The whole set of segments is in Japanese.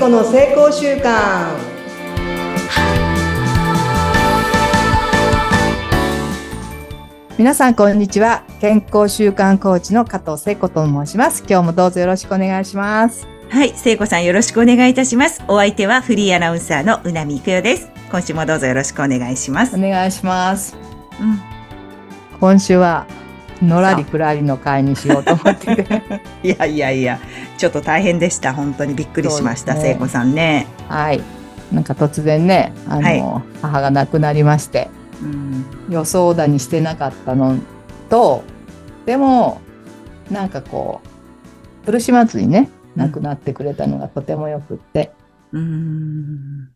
子の成功習慣皆さんこんにちは健康習慣コーチの加藤聖子と申します今日もどうぞよろしくお願いしますはい、聖子さんよろしくお願いいたします。お相手はフリーアナウンサーのうなみいくよです。今週もどうぞよろしくお願いします。お願いしますうん、今週はのらりくらりの会にしようと思ってて。いやいやいや、ちょっと大変でした。本当にびっくりしました、聖子さんね。はい。なんか突然ねあの、はい。母が亡くなりまして。うん、予想だにしてなかったのとでもなんかこう苦しまずにね亡くなってくれたのがとてもよくって、うん、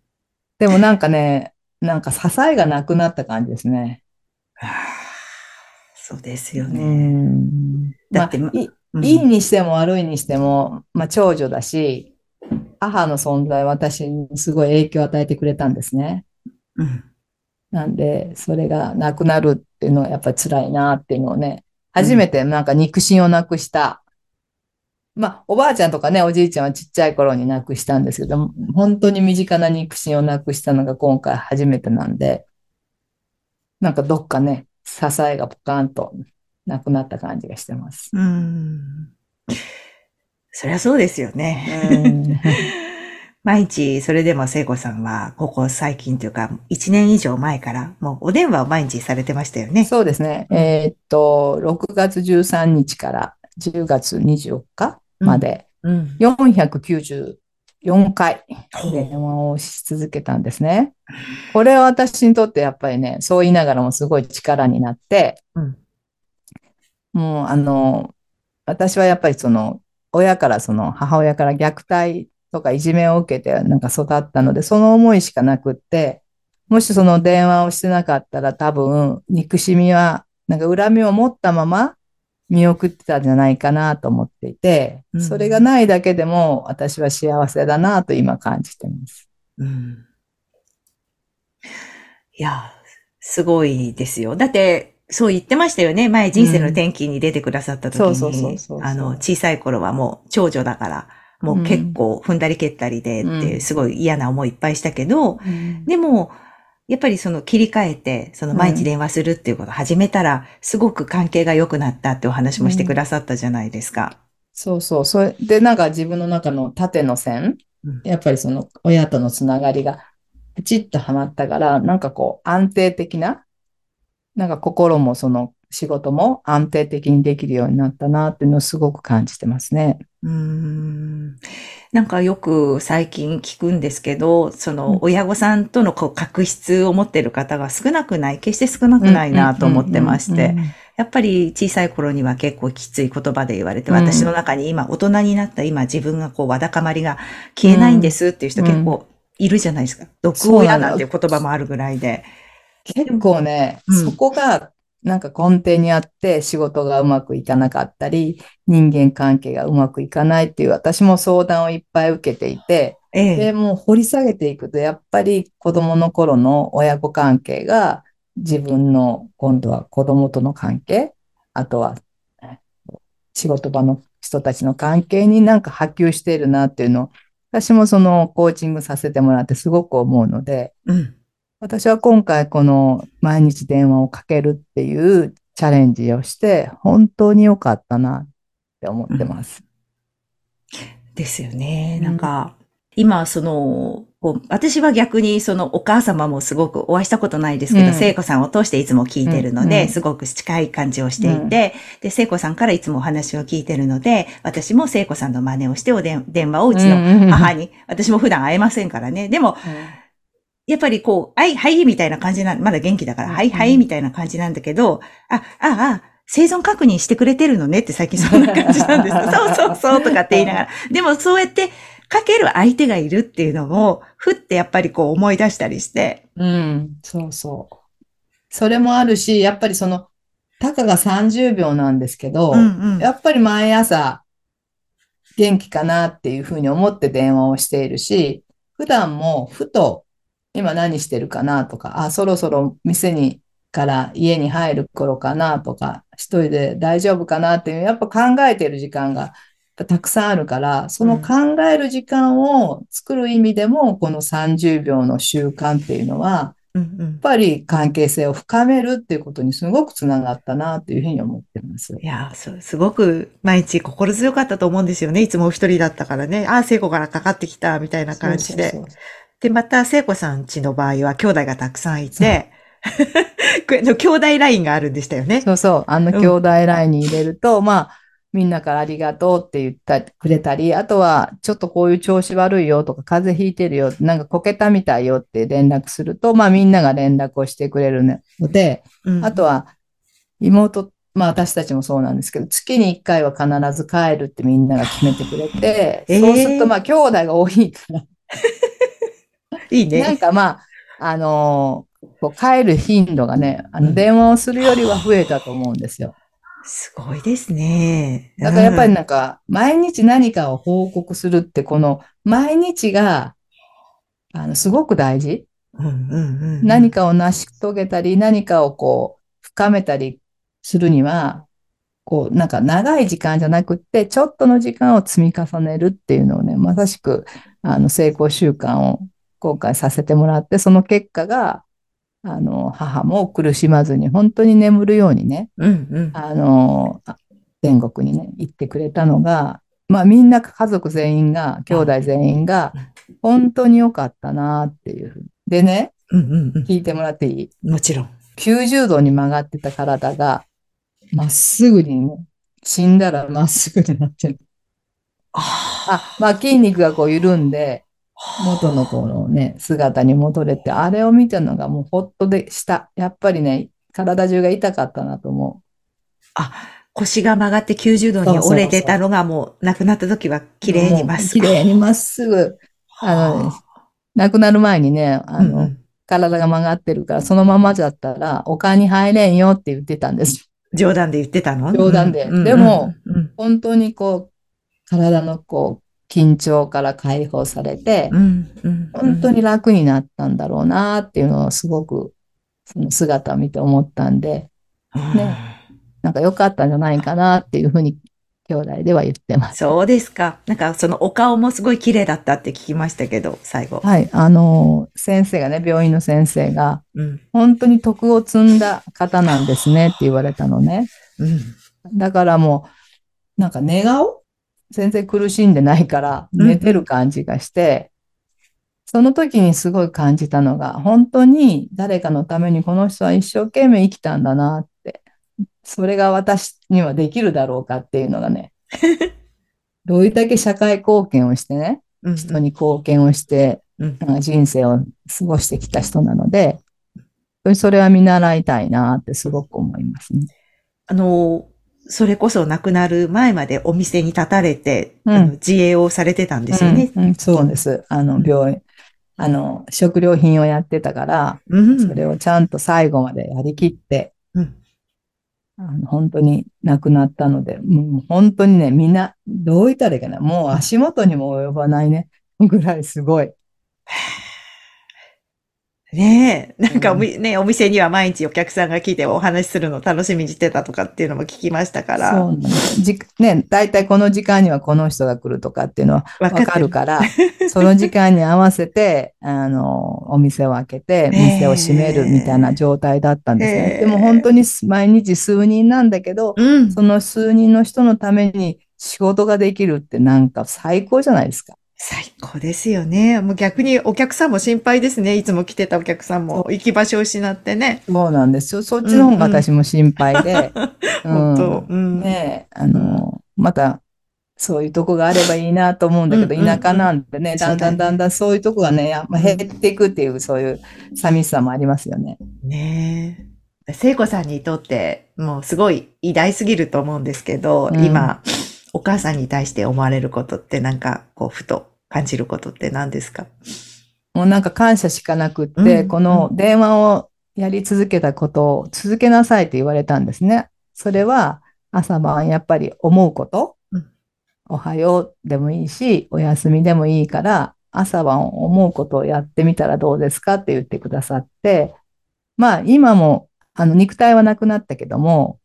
でもなんかねなんか支えがなくなった感じですね。はあそうですようね。んだってまあいうんいいにしても悪いにしても、まあ、長女だし母の存在は私にすごい影響を与えてくれたんですね。うん、なんで、それがなくなるっていうのはやっぱり辛いなっていうのをね、初めてなんか肉親をなくした。まあ、おばあちゃんとかね、おじいちゃんはちっちゃい頃になくしたんですけど、本当に身近な肉親をなくしたのが今回初めてなんで、なんかどっかね、支えがポカンとなくなった感じがしてます。うん。そりゃそうですよね。うん毎日、それでも聖子さんは、ここ最近というか、1年以上前から、もうお電話を毎日されてましたよね。そうですね。えーっと、6月13日から10月24日まで、うん。494回電話をし続けたんですね。これは私にとってやっぱりね、そう言いながらもすごい力になって、うんもうあの、私はやっぱりその、親からその母親から虐待とかいじめを受けてなんか育ったので、その思いしかなくって、もしその電話をしてなかったら多分、憎しみは、なんか恨みを持ったまま見送ってたんじゃないかなと思っていてう、んそれがないだけでも私は幸せだなと今感じてます。うん。いや、すごいですよ。だって、そう言ってましたよね。前人生の転機に出てくださった時そうそうそうそうに、あの、小さい頃はもう長女だから、もう結構踏んだり蹴ったりでっうて、んすごい嫌な思いいっぱいしたけど、でも、やっぱりその切り替えて、その毎日電話するっていうことを始めたら、すごく関係が良くなったってお話もしてくださったじゃないですか。そうそう。それで、なんか自分の中の縦の線うん、やっぱりその親とのつながりがプチッとはまったから、なんかこう安定的な、なんか心もその仕事も安定的にできるようになったなっていうのをすごく感じてますね。うーん。なんかよく最近聞くんですけど、その親御さんとのこう確執を持っている方が少なくない、決して少なくないなと思ってまして、やっぱり小さい頃には結構きつい言葉で言われて、うん。私の中に今大人になった今自分がこうわだかまりが消えないんですっていう人うん。結構いるじゃないですか。毒親なんていう言葉もあるぐらいで。結構ね、うん。そこがなんか根底にあって仕事がうまくいかなかったり、人間関係がうまくいかないっていう私も相談をいっぱい受けていて、えで、え。もう掘り下げていくと、やっぱり子供の頃の親子関係が自分の今度は子供との関係、あとはえ仕事場の人たちの関係になんか波及しているなっていうのを、私もそのコーチングさせてもらってすごく思うので、うん。私は今回この毎日電話をかけるっていうチャレンジをして、本当に良かったなって思ってます。ですよね。うんなんか、今、その、こう私は逆にそのお母様もすごくお会いしたことないですけど、うん聖子さんを通していつも聞いてるので、うんすごく近い感じをしていて、で、聖子さんからいつもお話を聞いてるので、私も聖子さんの真似をしてお電話をうちの母に、私も普段会えませんからね。でも、やっぱりこう、はい、はい、みたいな感じな、まだ元気だから、うんはい、はい、みたいな感じなんだけど、あ、あ、あ、生存確認してくれてるのねって最近そんな感じなんです。そうそうそうとかって言いながら。でもそうやってかける相手がいるっていうのを、ふってやっぱりこう思い出したりして。うん、そうそう。それもあるし、やっぱりその、たかが30秒なんですけど、うんうん。やっぱり毎朝元気かなっていうふうに思って電話をしているし、普段もふと今何してるかなとか、あ、そろそろ店にから家に入る頃かなとか、一人で大丈夫かなっていう、やっぱ考えてる時間がたくさんあるから、その考える時間を作る意味でも、この30秒の習慣っていうのは、うんうんやっぱり関係性を深めるっていうことにすごくつながったなというふうに思ってます。いやー、そう、すごく毎日心強かったと思うんですよね。いつもお一人だったからね。ああ、聖子からかかってきた、みたいな感じで。そうそうそうで、また、聖子さん家の場合は兄弟がたくさんいて、兄弟ラインがあるんでしたよね。そうそう。あのうん。兄弟ラインに入れると、まあ、みんなからありがとうって言ったくれたり、あとは、ちょっとこういう調子悪いよとか、風邪ひいてるよ、なんかこけたみたいよって連絡すると、まあみんなが連絡をしてくれるので、うん。あとは、妹、まあ私たちもそうなんですけど、月に1回は必ず帰るってみんなが決めてくれて、えー。そうするとまあ兄弟が多いから、いいね。なんかまあ、あのーこう帰る頻度がね、あうんの電話をするよりは増えたと思うんですよ。すごいですね。だからやっぱりうんなんか、毎日何かを報告するって、この毎日が、あの、すごく大事。何かを成し遂げたり、何かをこう、深めたりするには、こう、なんか長い時間じゃなくって、ちょっとの時間を積み重ねるっていうのをね、まさしく、あの、成功習慣を公開させてもらって、その結果が、あの、母も苦しまずに、本当に眠るようにね、うんうん。あの、あ天国にね、行ってくれたのが、まあみんな家族全員が、兄弟全員が、本当に良かったなっていうふうに。でね、うんうんうん。聞いてもらっていい？もちろん。90度に曲がってた体が、まっすぐにね、死んだらまっすぐになってる。あ、まあ筋肉がこう緩んで、元のこのね、姿に戻れて、あれを見たのがもうほっとでした。やっぱりね、体中が痛かったなと思あ、腰が曲がって90度に折れてたのがもう亡くなった時はう。綺麗にまっすぐ。綺麗にまっすぐ。あのね亡くなる前にね、あの、うんうん体が曲がってるから、そのままだったら、丘に入れんよって言ってたんです。冗談で言ってたの？冗談でうんうんでも、うん本当にこう、体のこう、緊張から解放されて、本当に楽になったんだろうなっていうのをすごく、その姿を見て思ったんで、ねなんか良かったんじゃないかなっていうふうに、兄弟では言ってます。そうですか。なんかそのお顔もすごい綺麗だったって聞きましたけど、最後。はい、あの、先生がね、病院の先生が、うん。本当に徳を積んだ方なんですねって言われたのね。うん。だからもう、なんか寝顔全然苦しんでないから、うん寝てる感じがして、その時にすごい感じたのが、本当に誰かのためにこの人は一生懸命生きたんだなって、それが私にはできるだろうかっていうのがね、どういうだけ社会貢献をしてね、うん。人に貢献をして、人生を過ごしてきた人なので、それは見習いたいなってすごく思いますね。あの、それこそ亡くなる前までお店に立たれて、うんあの自営をされてたんですよね。うんうんそうです。あの、病院、あの、食料品をやってたから、うん。それをちゃんと最後までやりきって、うんあの本当に亡くなったので、もう本当にね、みんな、どう言ったらいいかな、もう足元にも及ばないね、ぐらいすごい。ねえ、なんかおね、お店には毎日お客さんが来てお話しするの楽しみにしてたとかっていうのも聞きましたから。そうなんです。じね、大体この時間にはこの人が来るとかっていうのはわわかるから、その時間に合わせて、あの、お店を開けて、店を閉めるみたいな状態だったんですへね。ーでも本当に毎日数人なんだけど、うん。その数人の人のために仕事ができるってなんか最高じゃないですか。最高ですよね。もう逆にお客さんも心配ですね。いつも来てたお客さんも行き場所を失ってね。そうなんですよ。そっちの方が私も心配で。本当。うん。ねえ、あの、また、そういうとこがあればいいなと思うんだけど、うんうんうん田舎なんでね、だんだんだんだんそういうとこがね、やっぱ減っていくっていう、そういう寂しさもありますよね。ねえ。聖子さんにとって、もうすごい偉大すぎると思うんですけど、うん今、お母さんに対して思われることってなんか、こう、ふと感じることって何ですか？もうなんか感謝しかなくって、うん。この電話をやり続けたことを続けなさいって言われたんですね。それは朝晩やっぱり思うこと、うん。おはようでもいいし、お休みでもいいから、朝晩思うことをやってみたらどうですかって言ってくださって、まあ今もあの肉体はなくなったけども、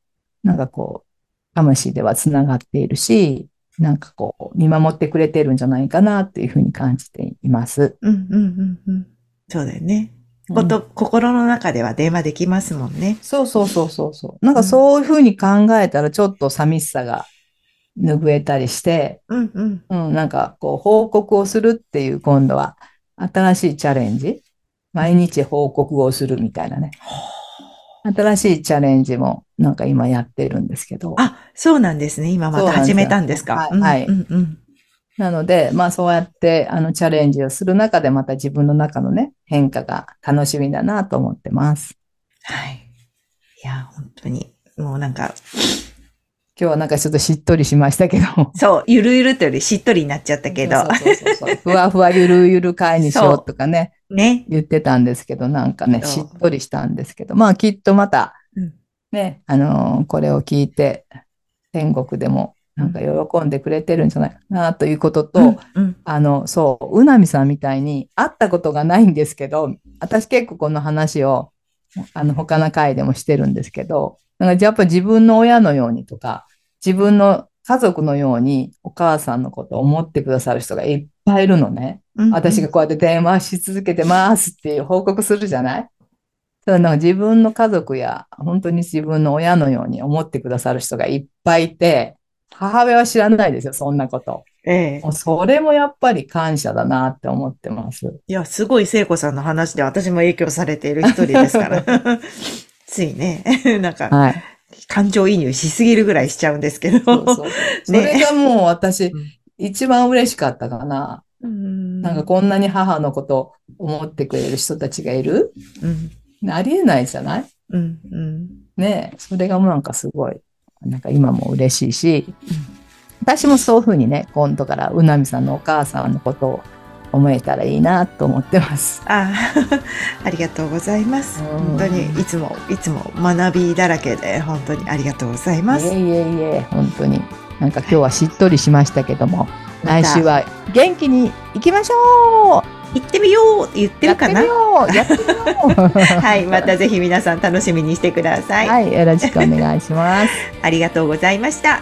なんかこう、魂ではつながっているし、なんかこう、見守ってくれてるんじゃないかなっていうふうに感じています。うんうんうんうん。そうだよね。こと、心の中では電話できますもんね。そうそうそうそうそう。なんかそういうふうに考えたらちょっと寂しさが拭えたりして、うんうん。うん、なんかこう報告をするっていう今度は新しいチャレンジ。毎日報告をするみたいなね。新しいチャレンジもなんか今やってるんですけど。あ、そうなんですね。今また始めたんですか。すよはいうんうんうん。なので、まあそうやってあのチャレンジをする中でまた自分の中のね、変化が楽しみだなと思ってます。はい。いや、本当に、もうなんか、今日はなんかちょっとしっとりしましたけど。そう、ゆるゆるというよりしっとりになっちゃったけど、そうそうそうそう。ふわふわゆるゆる会にしようとかね、ね。言ってたんですけど、なんかね、しっとりしたんですけど、まあきっとまたうん、ね、あのーこれを聞いて、天国でもなんか喜んでくれてるんじゃないかなということと、うんうん。あの、そう、うなみさんみたいに会ったことがないんですけど、私結構この話を、あの、他の回でもしてるんですけど、なんかやっぱ自分の親のようにとか、自分の家族のようにお母さんのことを思ってくださる人がいっぱいいるのね。うん私がこうやって電話し続けてますっていう報告するじゃない？なんか自分の家族や本当に自分の親のように思ってくださる人がいっぱいいて、母親は知らないですよ、そんなこと。ええもうそれもやっぱり感謝だなって思ってます。いや、すごい聖子さんの話で私も影響されている一人ですから。ついね、なんか、はい。感情移入しすぎるぐらいしちゃうんですけど。そうそう。それがもう私うん、一番嬉しかったかな。うん。なんかこんなに母のことを思ってくれる人たちがいる？うん、ありえないじゃない？うん、うん。ねえ、それがもうなんかすごい、なんか今も嬉しいし、私もそういうふうにね、今度からうなみさんのお母さんのことを思えたらいいなと思ってます。ああ、ありがとうございます。うん本当にいつも、いつも学びだらけで、本当にありがとうございます。いえいえいえ、本当に。なんか今日はしっとりしましたけども、来週は元気に行きましょ行ってみよう言ってうるかな？はい、またぜひ皆さん楽しみにしてください。はい、よろしくお願いします。ありがとうございました。